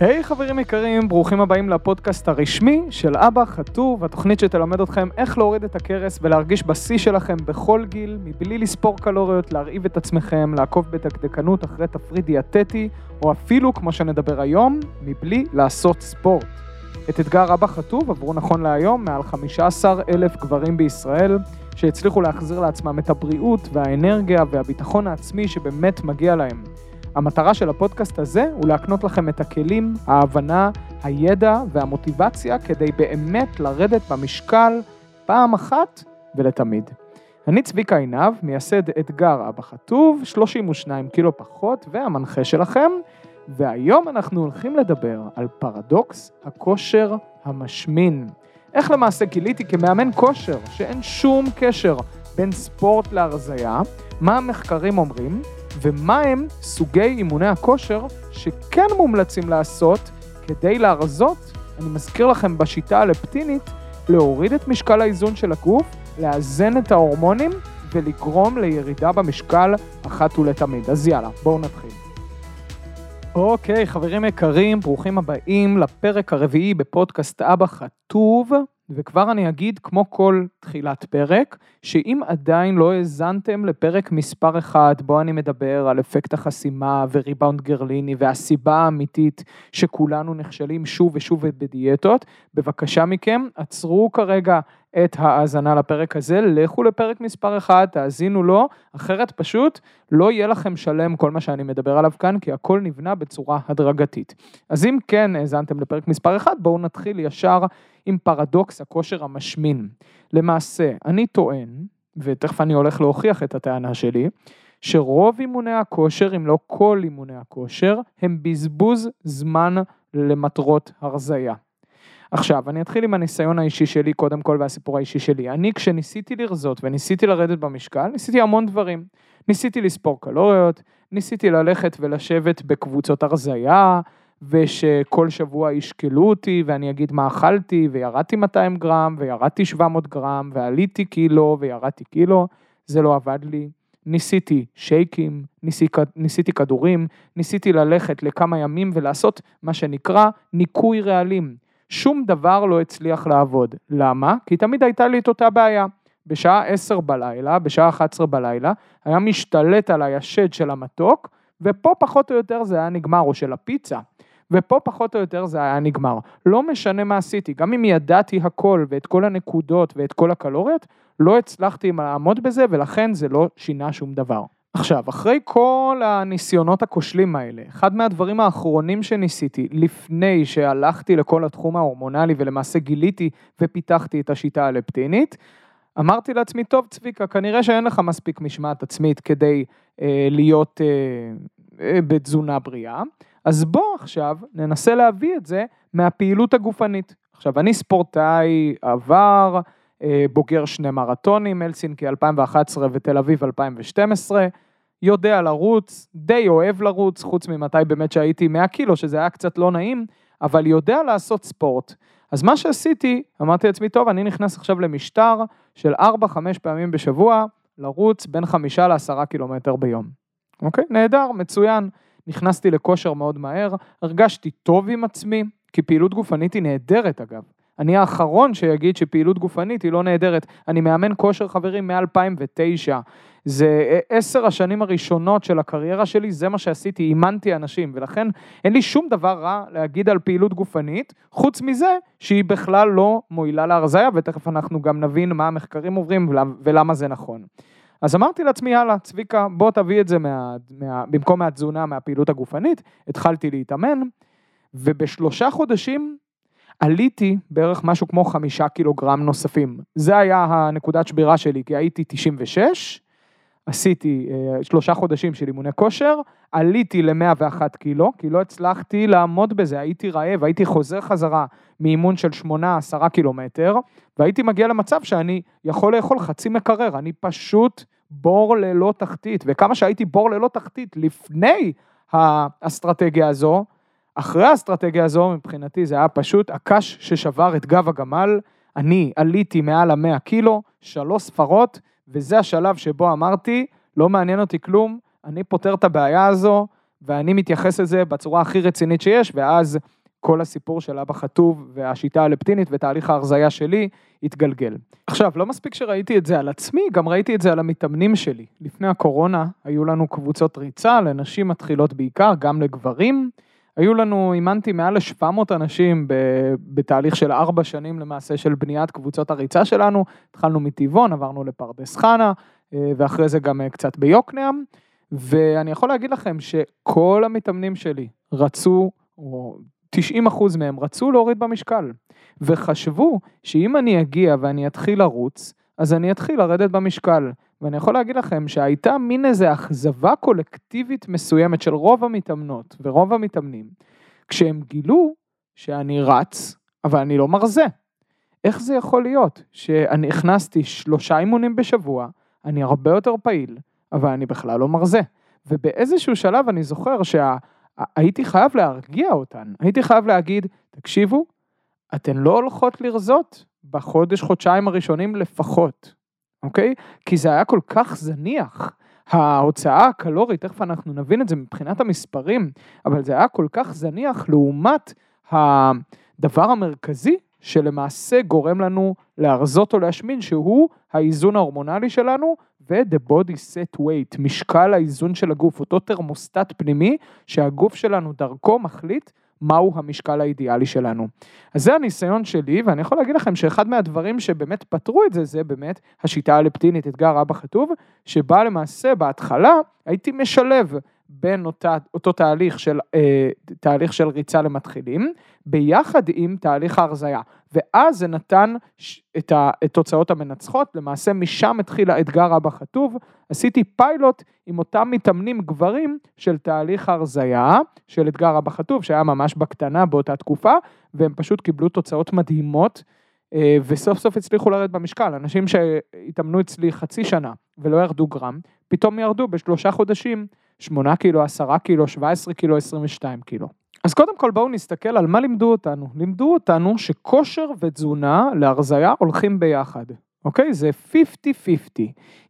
היי hey, חברים יקרים, ברוכים הבאים לפודקאסט הרשמי של אבא חטוב, התוכנית שתלמד אתכם איך להוריד את הכרס ולהרגיש בשיא שלכם בכל גיל, מבלי לספור קלוריות, להרעיב את עצמכם, לעקוב בדקדקנות אחרי תפריט דיאטטי, או אפילו, כמו שנדבר היום, מבלי לעשות ספורט. את אתגר אבא חטוב עברו נכון להיום מעל 15 אלף גברים בישראל, שהצליחו להחזיר לעצמם את הבריאות והאנרגיה והביטחון העצמי שבאמת מגיע להם. המטרה של הפודקאסט הזה הוא להקנות לכם את הכלים, ההבנה, הידע והמוטיבציה כדי באמת לרדת במשקל פעם אחת ולתמיד. אני צביקה עינב, מייסד אתגר אבא חטוב, 32 קילו פחות והמנחה שלכם, והיום אנחנו הולכים לדבר על פרדוקס הכושר המשמין. איך למעשה גיליתי כמאמן כושר שאין שום קשר בין ספורט להרזייה, מה המחקרים אומרים, ומה הם סוגי אימוני הכושר שכן מומלצים לעשות כדי להרזות, אני מזכיר לכם בשיטה הלפטינית, להוריד את משקל האיזון של הגוף, לאזן את ההורמונים ולגרום לירידה במשקל אחת ולתמיד. אז יאללה, בואו נתחיל. אוקיי, חברים יקרים, ברוכים הבאים לפרק הרביעי בפודקאסט אבא חטוב. וכבר אני אגיד, כמו כל תחילת פרק, שאם עדיין לא האזנתם לפרק מספר 1, בו אני מדבר על אפקט החסימה וריבאונד גרליני והסיבה האמיתית שכולנו נכשלים שוב ושוב בדיאטות, בבקשה מכם, עצרו כרגע את ההאזנה לפרק הזה, לכו לפרק מספר 1, תאזינו לו, אחרת פשוט לא יהיה לכם שלם כל מה שאני מדבר עליו כאן, כי הכל נבנה בצורה הדרגתית. אז אם כן האזנתם לפרק מספר 1, בואו נתחיל ישר עם פרדוקס הכושר המשמין. למעשה, אני טוען, ותכף אני הולך להוכיח את הטענה שלי, שרוב אימוני הכושר, אם לא כל אימוני הכושר, הם בזבוז זמן למטרות הרזייה. עכשיו, אני אתחיל עם הניסיון האישי שלי קודם כל והסיפור האישי שלי. אני כשניסיתי לרזות וניסיתי לרדת במשקל, ניסיתי המון דברים. ניסיתי לספור קלוריות, ניסיתי ללכת ולשבת בקבוצות הרזייה, ושכל שבוע ישקלו אותי ואני אגיד מה אכלתי, וירדתי 200 גרם, וירדתי 700 גרם, ועליתי קילו, וירדתי קילו, זה לא עבד לי. ניסיתי שייקים, ניסיתי, ניסיתי כדורים, ניסיתי ללכת לכמה ימים ולעשות מה שנקרא ניקוי רעלים. שום דבר לא הצליח לעבוד. למה? כי תמיד הייתה לי את אותה בעיה. בשעה 10 בלילה, בשעה 11 בלילה, היה משתלט עליי השד של המתוק, ופה פחות או יותר זה היה נגמר, או של הפיצה. ופה פחות או יותר זה היה נגמר. לא משנה מה עשיתי, גם אם ידעתי הכל ואת כל הנקודות ואת כל הקלוריות, לא הצלחתי לעמוד בזה ולכן זה לא שינה שום דבר. עכשיו, אחרי כל הניסיונות הכושלים האלה, אחד מהדברים האחרונים שניסיתי לפני שהלכתי לכל התחום ההורמונלי ולמעשה גיליתי ופיתחתי את השיטה הלפטינית, אמרתי לעצמי, טוב צביקה, כנראה שאין לך מספיק משמעת עצמית כדי אה, להיות אה, אה, בתזונה בריאה, אז בוא עכשיו ננסה להביא את זה מהפעילות הגופנית. עכשיו, אני ספורטאי עבר, בוגר שני מרתונים, אלסינקי 2011 ותל אביב 2012, יודע לרוץ, די אוהב לרוץ, חוץ ממתי באמת שהייתי 100 קילו, שזה היה קצת לא נעים, אבל יודע לעשות ספורט. אז מה שעשיתי, אמרתי לעצמי, טוב, אני נכנס עכשיו למשטר של 4-5 פעמים בשבוע, לרוץ בין 5 ל-10 קילומטר ביום. אוקיי? נהדר, מצוין. נכנסתי לכושר מאוד מהר, הרגשתי טוב עם עצמי, כי פעילות גופנית היא נהדרת אגב. אני האחרון שיגיד שפעילות גופנית היא לא נהדרת. אני מאמן כושר חברים מ-2009. זה עשר השנים הראשונות של הקריירה שלי, זה מה שעשיתי, אימנתי אנשים, ולכן אין לי שום דבר רע להגיד על פעילות גופנית, חוץ מזה שהיא בכלל לא מועילה להרזייה, ותכף אנחנו גם נבין מה המחקרים עוברים ולמה זה נכון. אז אמרתי לעצמי, יאללה, צביקה, בוא תביא את זה מה, מה, במקום מהתזונה, מהפעילות הגופנית, התחלתי להתאמן, ובשלושה חודשים עליתי בערך משהו כמו חמישה קילוגרם נוספים. זה היה הנקודת שבירה שלי, כי הייתי 96, עשיתי אה, שלושה חודשים של אימוני כושר, עליתי ל-101 קילו, כי לא הצלחתי לעמוד בזה, הייתי רעב, הייתי חוזר חזרה מאימון של 8-10 קילומטר, והייתי מגיע למצב שאני יכול לאכול חצי מקרר, אני פשוט בור ללא תחתית, וכמה שהייתי בור ללא תחתית לפני האסטרטגיה הזו, אחרי האסטרטגיה הזו מבחינתי זה היה פשוט הקש ששבר את גב הגמל, אני עליתי מעל המאה קילו, שלוש ספרות, וזה השלב שבו אמרתי, לא מעניין אותי כלום, אני פותר את הבעיה הזו ואני מתייחס לזה בצורה הכי רצינית שיש, ואז כל הסיפור של אבא חטוב והשיטה הלפטינית ותהליך ההרזייה שלי התגלגל. עכשיו, לא מספיק שראיתי את זה על עצמי, גם ראיתי את זה על המתאמנים שלי. לפני הקורונה היו לנו קבוצות ריצה לנשים מתחילות בעיקר, גם לגברים. היו לנו, אימנתי מעל ל-700 אנשים בתהליך של ארבע שנים למעשה של בניית קבוצות הריצה שלנו. התחלנו מטבעון, עברנו לפרדס חנה, אה, ואחרי זה גם אה, קצת ביוקנעם. ואני יכול להגיד לכם שכל המתאמנים שלי רצו, או 90% מהם רצו להוריד במשקל, וחשבו שאם אני אגיע ואני אתחיל לרוץ, אז אני אתחיל לרדת במשקל. ואני יכול להגיד לכם שהייתה מין איזה אכזבה קולקטיבית מסוימת של רוב המתאמנות ורוב המתאמנים, כשהם גילו שאני רץ, אבל אני לא מרזה. איך זה יכול להיות שאני הכנסתי שלושה אימונים בשבוע, אני הרבה יותר פעיל, אבל אני בכלל לא מרזה. ובאיזשהו שלב אני זוכר שהייתי שה... חייב להרגיע אותן, הייתי חייב להגיד, תקשיבו, אתן לא הולכות לרזות בחודש, חודשיים הראשונים לפחות, אוקיי? כי זה היה כל כך זניח. ההוצאה הקלורית, תכף אנחנו נבין את זה מבחינת המספרים, אבל זה היה כל כך זניח לעומת הדבר המרכזי שלמעשה גורם לנו להרזות או להשמין, שהוא האיזון ההורמונלי שלנו ו-the body set weight, משקל האיזון של הגוף, אותו תרמוסטט פנימי שהגוף שלנו דרכו מחליט מהו המשקל האידיאלי שלנו. אז זה הניסיון שלי, ואני יכול להגיד לכם שאחד מהדברים שבאמת פתרו את זה, זה באמת השיטה הלפטינית, אתגר אבא חטוב, שבה למעשה בהתחלה הייתי משלב בין אותה, אותו תהליך של, אה, תהליך של ריצה למתחילים, ביחד עם תהליך ההרזייה. ואז זה נתן את התוצאות המנצחות, למעשה משם התחיל האתגר הבא חטוב, עשיתי פיילוט עם אותם מתאמנים גברים של תהליך ההרזייה, של אתגר הבא חטוב, שהיה ממש בקטנה באותה תקופה, והם פשוט קיבלו תוצאות מדהימות. אה, וסוף סוף הצליחו לרדת במשקל, אנשים שהתאמנו אצלי חצי שנה ולא ירדו גרם, פתאום ירדו בשלושה חודשים 8 קילו, 10 קילו, 17 קילו, 22 קילו. אז קודם כל בואו נסתכל על מה לימדו אותנו. לימדו אותנו שכושר ותזונה להרזייה הולכים ביחד. אוקיי? זה 50-50.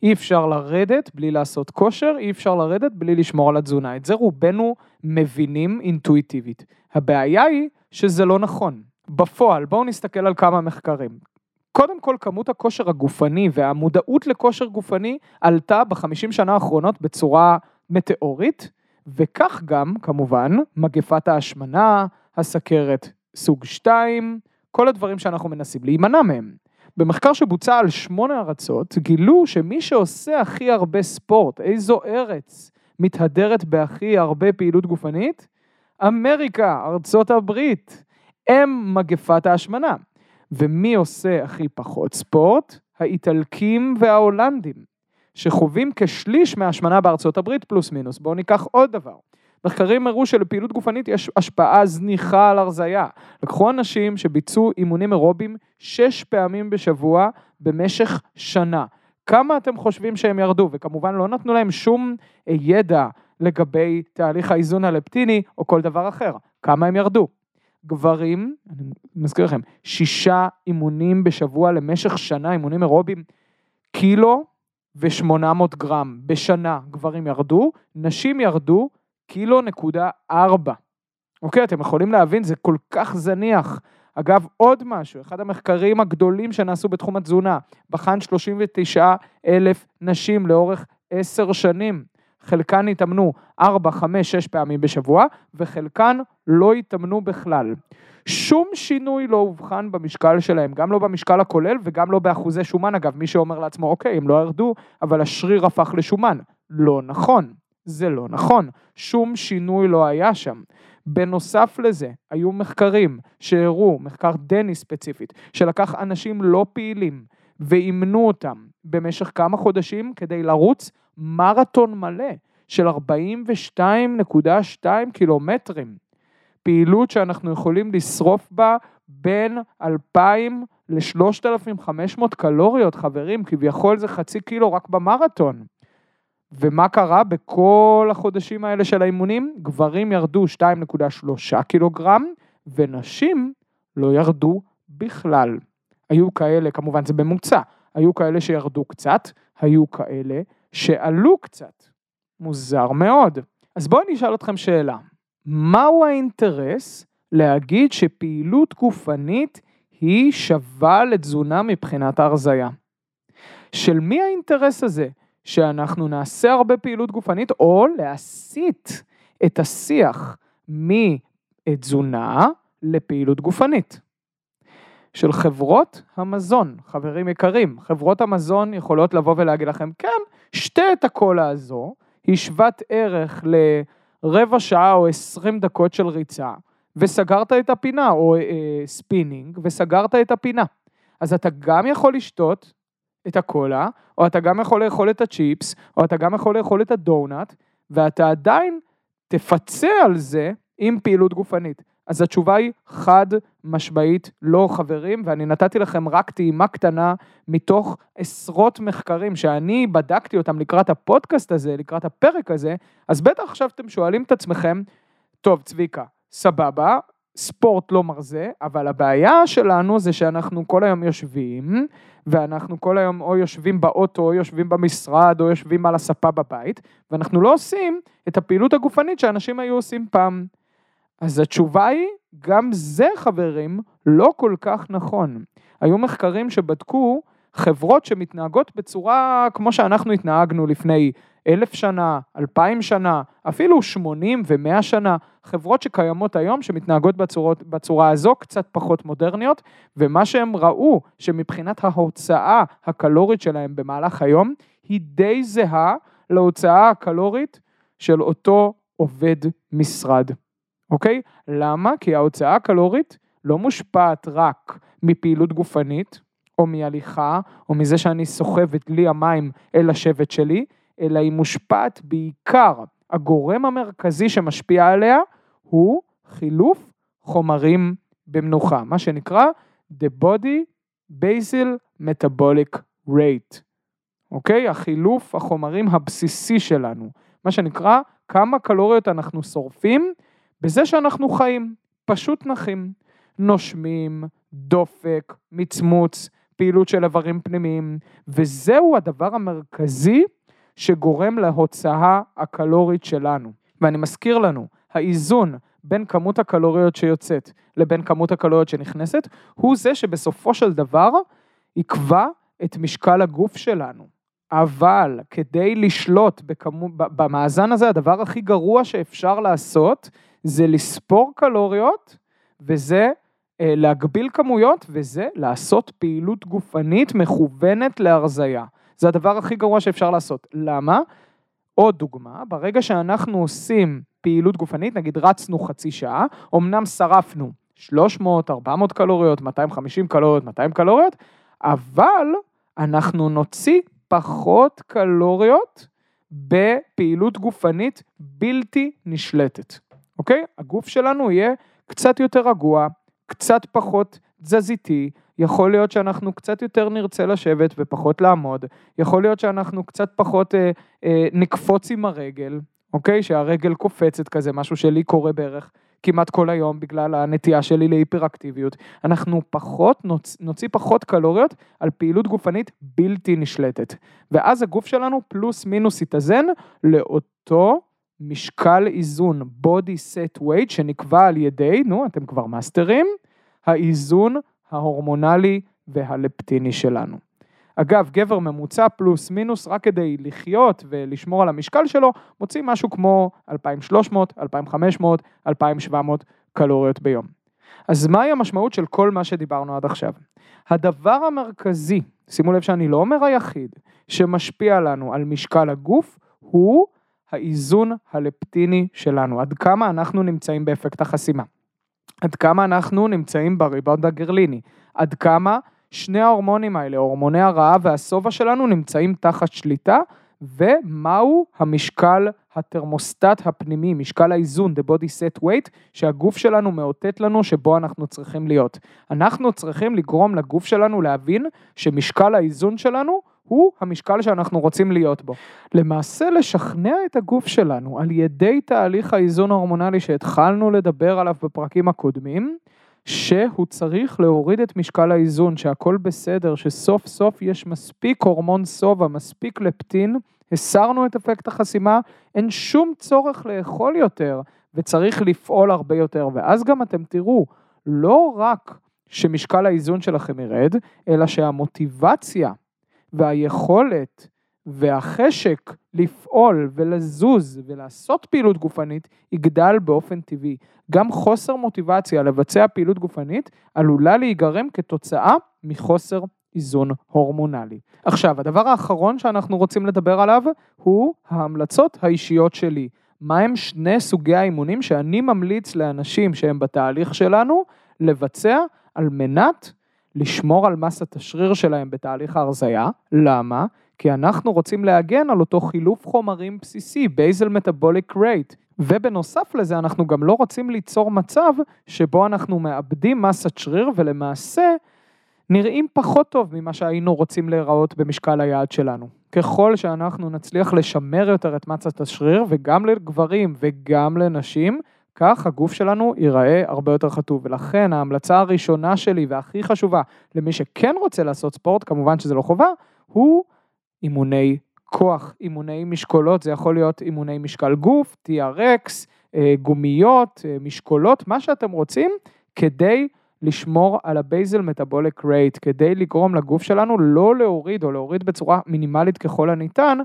אי אפשר לרדת בלי לעשות כושר, אי אפשר לרדת בלי לשמור על התזונה. את זה רובנו מבינים אינטואיטיבית. הבעיה היא שזה לא נכון. בפועל, בואו נסתכל על כמה מחקרים. קודם כל, כמות הכושר הגופני והמודעות לכושר גופני עלתה בחמישים שנה האחרונות בצורה מטאורית, וכך גם, כמובן, מגפת ההשמנה, הסכרת סוג 2, כל הדברים שאנחנו מנסים להימנע מהם. במחקר שבוצע על שמונה ארצות, גילו שמי שעושה הכי הרבה ספורט, איזו ארץ מתהדרת בהכי הרבה פעילות גופנית? אמריקה, ארצות הברית, הם מגפת ההשמנה. ומי עושה הכי פחות ספורט? האיטלקים וההולנדים. שחווים כשליש מהשמנה בארצות הברית פלוס מינוס. בואו ניקח עוד דבר. מחקרים הראו שלפעילות גופנית יש השפעה זניחה על הרזייה. לקחו אנשים שביצעו אימונים אירובים שש פעמים בשבוע במשך שנה. כמה אתם חושבים שהם ירדו? וכמובן לא נתנו להם שום ידע לגבי תהליך האיזון הלפטיני או כל דבר אחר. כמה הם ירדו? גברים, אני מזכיר לכם, שישה אימונים בשבוע למשך שנה, אימונים אירובים, קילו ו-800 גרם בשנה גברים ירדו, נשים ירדו קילו נקודה ארבע. אוקיי, אתם יכולים להבין, זה כל כך זניח. אגב, עוד משהו, אחד המחקרים הגדולים שנעשו בתחום התזונה, בחן 39 אלף נשים לאורך עשר שנים. חלקן התאמנו 4, 5, 6 פעמים בשבוע, וחלקן לא התאמנו בכלל. שום שינוי לא אובחן במשקל שלהם, גם לא במשקל הכולל וגם לא באחוזי שומן אגב, מי שאומר לעצמו אוקיי, הם לא ירדו, אבל השריר הפך לשומן. לא נכון, זה לא נכון, שום שינוי לא היה שם. בנוסף לזה, היו מחקרים שהראו, מחקר דני ספציפית, שלקח אנשים לא פעילים ואימנו אותם במשך כמה חודשים כדי לרוץ מרתון מלא של 42.2 קילומטרים. פעילות שאנחנו יכולים לשרוף בה בין 2,000 ל-3,500 קלוריות, חברים, כביכול זה חצי קילו רק במרתון. ומה קרה בכל החודשים האלה של האימונים? גברים ירדו 2.3 קילוגרם, ונשים לא ירדו בכלל. היו כאלה, כמובן זה ממוצע, היו כאלה שירדו קצת, היו כאלה שעלו קצת. מוזר מאוד. אז בואו אני אשאל אתכם שאלה. מהו האינטרס להגיד שפעילות גופנית היא שווה לתזונה מבחינת ההרזייה? של מי האינטרס הזה? שאנחנו נעשה הרבה פעילות גופנית או להסיט את השיח מתזונה לפעילות גופנית. של חברות המזון, חברים יקרים, חברות המזון יכולות לבוא ולהגיד לכם, כן, שתה את הקולה הזו, היא שוות ערך לרבע שעה או עשרים דקות של ריצה, וסגרת את הפינה, או אה, ספינינג, וסגרת את הפינה. אז אתה גם יכול לשתות את הקולה, או אתה גם יכול לאכול את הצ'יפס, או אתה גם יכול לאכול את הדונאט, ואתה עדיין תפצה על זה עם פעילות גופנית. אז התשובה היא חד משמעית לא חברים, ואני נתתי לכם רק טעימה קטנה מתוך עשרות מחקרים שאני בדקתי אותם לקראת הפודקאסט הזה, לקראת הפרק הזה, אז בטח עכשיו אתם שואלים את עצמכם, טוב צביקה, סבבה, ספורט לא מרזה, אבל הבעיה שלנו זה שאנחנו כל היום יושבים, ואנחנו כל היום או יושבים באוטו, או יושבים במשרד, או יושבים על הספה בבית, ואנחנו לא עושים את הפעילות הגופנית שאנשים היו עושים פעם. אז התשובה היא, גם זה חברים, לא כל כך נכון. היו מחקרים שבדקו חברות שמתנהגות בצורה כמו שאנחנו התנהגנו לפני אלף שנה, אלפיים שנה, אפילו שמונים ומאה שנה, חברות שקיימות היום שמתנהגות בצורות, בצורה הזו, קצת פחות מודרניות, ומה שהם ראו שמבחינת ההוצאה הקלורית שלהם במהלך היום, היא די זהה להוצאה הקלורית של אותו עובד משרד, אוקיי? למה? כי ההוצאה הקלורית לא מושפעת רק מפעילות גופנית, או מהליכה, או מזה שאני סוחב את דלי המים אל השבט שלי, אלא היא מושפעת בעיקר, הגורם המרכזי שמשפיע עליה הוא חילוף חומרים במנוחה, מה שנקרא The Body Basal Metabolic Rate, אוקיי? החילוף החומרים הבסיסי שלנו, מה שנקרא כמה קלוריות אנחנו שורפים בזה שאנחנו חיים, פשוט נחים, נושמים, דופק, מצמוץ, פעילות של איברים פנימיים, וזהו הדבר המרכזי שגורם להוצאה הקלורית שלנו. ואני מזכיר לנו, האיזון בין כמות הקלוריות שיוצאת לבין כמות הקלוריות שנכנסת, הוא זה שבסופו של דבר יקבע את משקל הגוף שלנו. אבל כדי לשלוט בכמו, במאזן הזה, הדבר הכי גרוע שאפשר לעשות זה לספור קלוריות, וזה אה, להגביל כמויות, וזה לעשות פעילות גופנית מכוונת להרזייה. זה הדבר הכי גרוע שאפשר לעשות. למה? עוד דוגמה, ברגע שאנחנו עושים פעילות גופנית, נגיד רצנו חצי שעה, אמנם שרפנו 300, 400 קלוריות, 250 קלוריות, 200 קלוריות, אבל אנחנו נוציא פחות קלוריות בפעילות גופנית בלתי נשלטת, אוקיי? הגוף שלנו יהיה קצת יותר רגוע, קצת פחות תזזיתי, יכול להיות שאנחנו קצת יותר נרצה לשבת ופחות לעמוד, יכול להיות שאנחנו קצת פחות אה, אה, נקפוץ עם הרגל, אוקיי? שהרגל קופצת כזה, משהו שלי קורה בערך כמעט כל היום בגלל הנטייה שלי להיפראקטיביות. אנחנו פחות, נוצ, נוציא פחות קלוריות על פעילות גופנית בלתי נשלטת. ואז הגוף שלנו פלוס מינוס יתאזן לאותו משקל איזון, body set weight, שנקבע על ידי, נו, אתם כבר מאסטרים, האיזון ההורמונלי והלפטיני שלנו. אגב, גבר ממוצע פלוס מינוס, רק כדי לחיות ולשמור על המשקל שלו, מוציא משהו כמו 2,300, 2,500, 2,700 קלוריות ביום. אז מהי המשמעות של כל מה שדיברנו עד עכשיו? הדבר המרכזי, שימו לב שאני לא אומר היחיד, שמשפיע לנו על משקל הגוף, הוא האיזון הלפטיני שלנו, עד כמה אנחנו נמצאים באפקט החסימה. עד כמה אנחנו נמצאים בריבאונד הגרליני, עד כמה שני ההורמונים האלה, הורמוני הרעב והשובע שלנו נמצאים תחת שליטה, ומהו המשקל התרמוסטט הפנימי, משקל האיזון, the body set weight, שהגוף שלנו מאותת לנו שבו אנחנו צריכים להיות. אנחנו צריכים לגרום לגוף שלנו להבין שמשקל האיזון שלנו הוא המשקל שאנחנו רוצים להיות בו. למעשה לשכנע את הגוף שלנו על ידי תהליך האיזון ההורמונלי שהתחלנו לדבר עליו בפרקים הקודמים, שהוא צריך להוריד את משקל האיזון, שהכל בסדר, שסוף סוף יש מספיק הורמון סובה, מספיק לפטין הסרנו את אפקט החסימה, אין שום צורך לאכול יותר, וצריך לפעול הרבה יותר, ואז גם אתם תראו, לא רק שמשקל האיזון שלכם ירד, אלא שהמוטיבציה והיכולת והחשק לפעול ולזוז ולעשות פעילות גופנית יגדל באופן טבעי. גם חוסר מוטיבציה לבצע פעילות גופנית עלולה להיגרם כתוצאה מחוסר איזון הורמונלי. עכשיו, הדבר האחרון שאנחנו רוצים לדבר עליו הוא ההמלצות האישיות שלי. מהם שני סוגי האימונים שאני ממליץ לאנשים שהם בתהליך שלנו לבצע על מנת לשמור על מסת השריר שלהם בתהליך ההרזייה. למה? כי אנחנו רוצים להגן על אותו חילוף חומרים בסיסי, basal metabolic rate. ובנוסף לזה אנחנו גם לא רוצים ליצור מצב שבו אנחנו מאבדים מסת שריר ולמעשה נראים פחות טוב ממה שהיינו רוצים להיראות במשקל היעד שלנו. ככל שאנחנו נצליח לשמר יותר את מצת השריר וגם לגברים וגם לנשים, כך הגוף שלנו ייראה הרבה יותר חטוב. ולכן ההמלצה הראשונה שלי והכי חשובה למי שכן רוצה לעשות ספורט, כמובן שזה לא חובה, הוא אימוני כוח, אימוני משקולות, זה יכול להיות אימוני משקל גוף, TRX, אה, גומיות, אה, משקולות, מה שאתם רוצים, כדי לשמור על ה basal metabolic rate, כדי לגרום לגוף שלנו לא להוריד או להוריד בצורה מינימלית ככל הניתן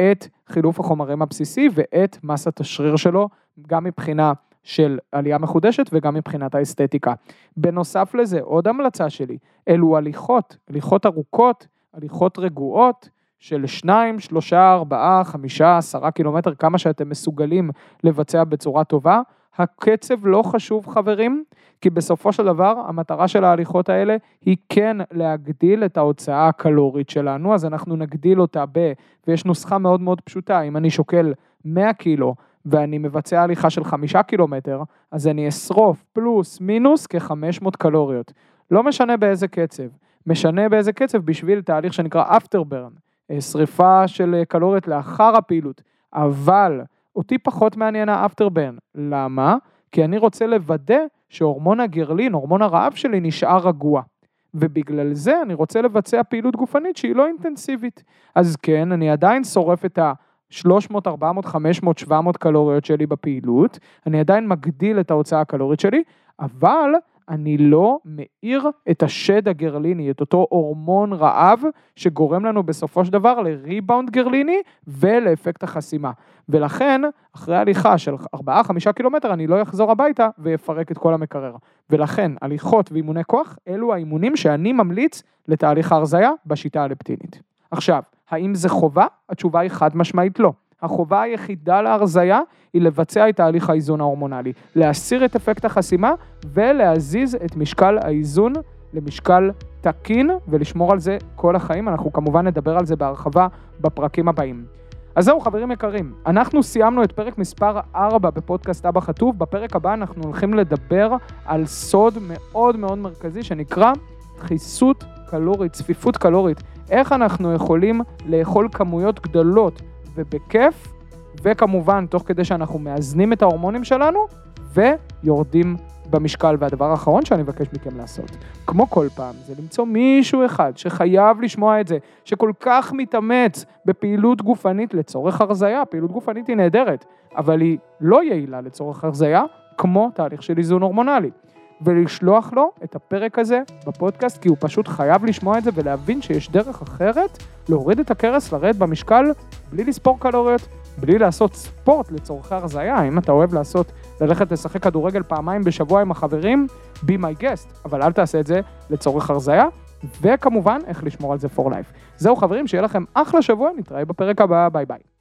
את חילוף החומרים הבסיסי ואת מסת השריר שלו, גם מבחינה של עלייה מחודשת וגם מבחינת האסתטיקה. בנוסף לזה, עוד המלצה שלי, אלו הליכות, הליכות ארוכות, הליכות רגועות, של 2, 3, 4, 5, 10 קילומטר, כמה שאתם מסוגלים לבצע בצורה טובה. הקצב לא חשוב חברים, כי בסופו של דבר המטרה של ההליכות האלה היא כן להגדיל את ההוצאה הקלורית שלנו, אז אנחנו נגדיל אותה ב... ויש נוסחה מאוד מאוד פשוטה, אם אני שוקל 100 קילו ואני מבצע הליכה של 5 קילומטר, אז אני אשרוף פלוס מינוס כ-500 קלוריות. לא משנה באיזה קצב, משנה באיזה קצב בשביל תהליך שנקרא afterburn. שריפה של אה, קלוריות לאחר הפעילות, אבל אותי פחות מעניין האפטרבן. למה? כי אני רוצה לוודא שהורמון הגרלין, הורמון הרעב שלי, נשאר רגוע. ובגלל זה אני רוצה לבצע פעילות גופנית שהיא לא אינטנסיבית. אז כן, אני עדיין שורף את ה... 300, 400, 500, 700 קלוריות שלי בפעילות, אני עדיין מגדיל את ההוצאה הקלורית שלי, אבל אני לא מאיר את השד הגרליני, את אותו הורמון רעב שגורם לנו בסופו של דבר לריבאונד גרליני ולאפקט החסימה. ולכן, אחרי הליכה של 4-5 קילומטר, אני לא אחזור הביתה ואפרק את כל המקרר. ולכן, הליכות ואימוני כוח, אלו האימונים שאני ממליץ לתהליך ההרזייה בשיטה הלפטינית. עכשיו, האם זה חובה? התשובה היא חד משמעית לא. החובה היחידה להרזייה היא לבצע את תהליך האיזון ההורמונלי, להסיר את אפקט החסימה ולהזיז את משקל האיזון למשקל תקין ולשמור על זה כל החיים, אנחנו כמובן נדבר על זה בהרחבה בפרקים הבאים. אז זהו חברים יקרים, אנחנו סיימנו את פרק מספר 4 בפודקאסט אבא חטוב, בפרק הבא אנחנו הולכים לדבר על סוד מאוד מאוד מרכזי שנקרא דחיסות קלורית, צפיפות קלורית, איך אנחנו יכולים לאכול כמויות גדולות ובכיף, וכמובן תוך כדי שאנחנו מאזנים את ההורמונים שלנו ויורדים במשקל. והדבר האחרון שאני מבקש מכם לעשות, כמו כל פעם, זה למצוא מישהו אחד שחייב לשמוע את זה, שכל כך מתאמץ בפעילות גופנית לצורך הרזייה, פעילות גופנית היא נהדרת, אבל היא לא יעילה לצורך הרזייה, כמו תהליך של איזון הורמונלי. ולשלוח לו את הפרק הזה בפודקאסט, כי הוא פשוט חייב לשמוע את זה ולהבין שיש דרך אחרת להוריד את הכרס, לרדת במשקל, בלי לספור קלוריות, בלי לעשות ספורט לצורכי הרזייה. אם אתה אוהב לעשות, ללכת לשחק כדורגל פעמיים בשבוע עם החברים, be my guest, אבל אל תעשה את זה לצורך הרזייה. וכמובן, איך לשמור על זה for life. זהו חברים, שיהיה לכם אחלה שבוע, נתראה בפרק הבא, ביי ביי.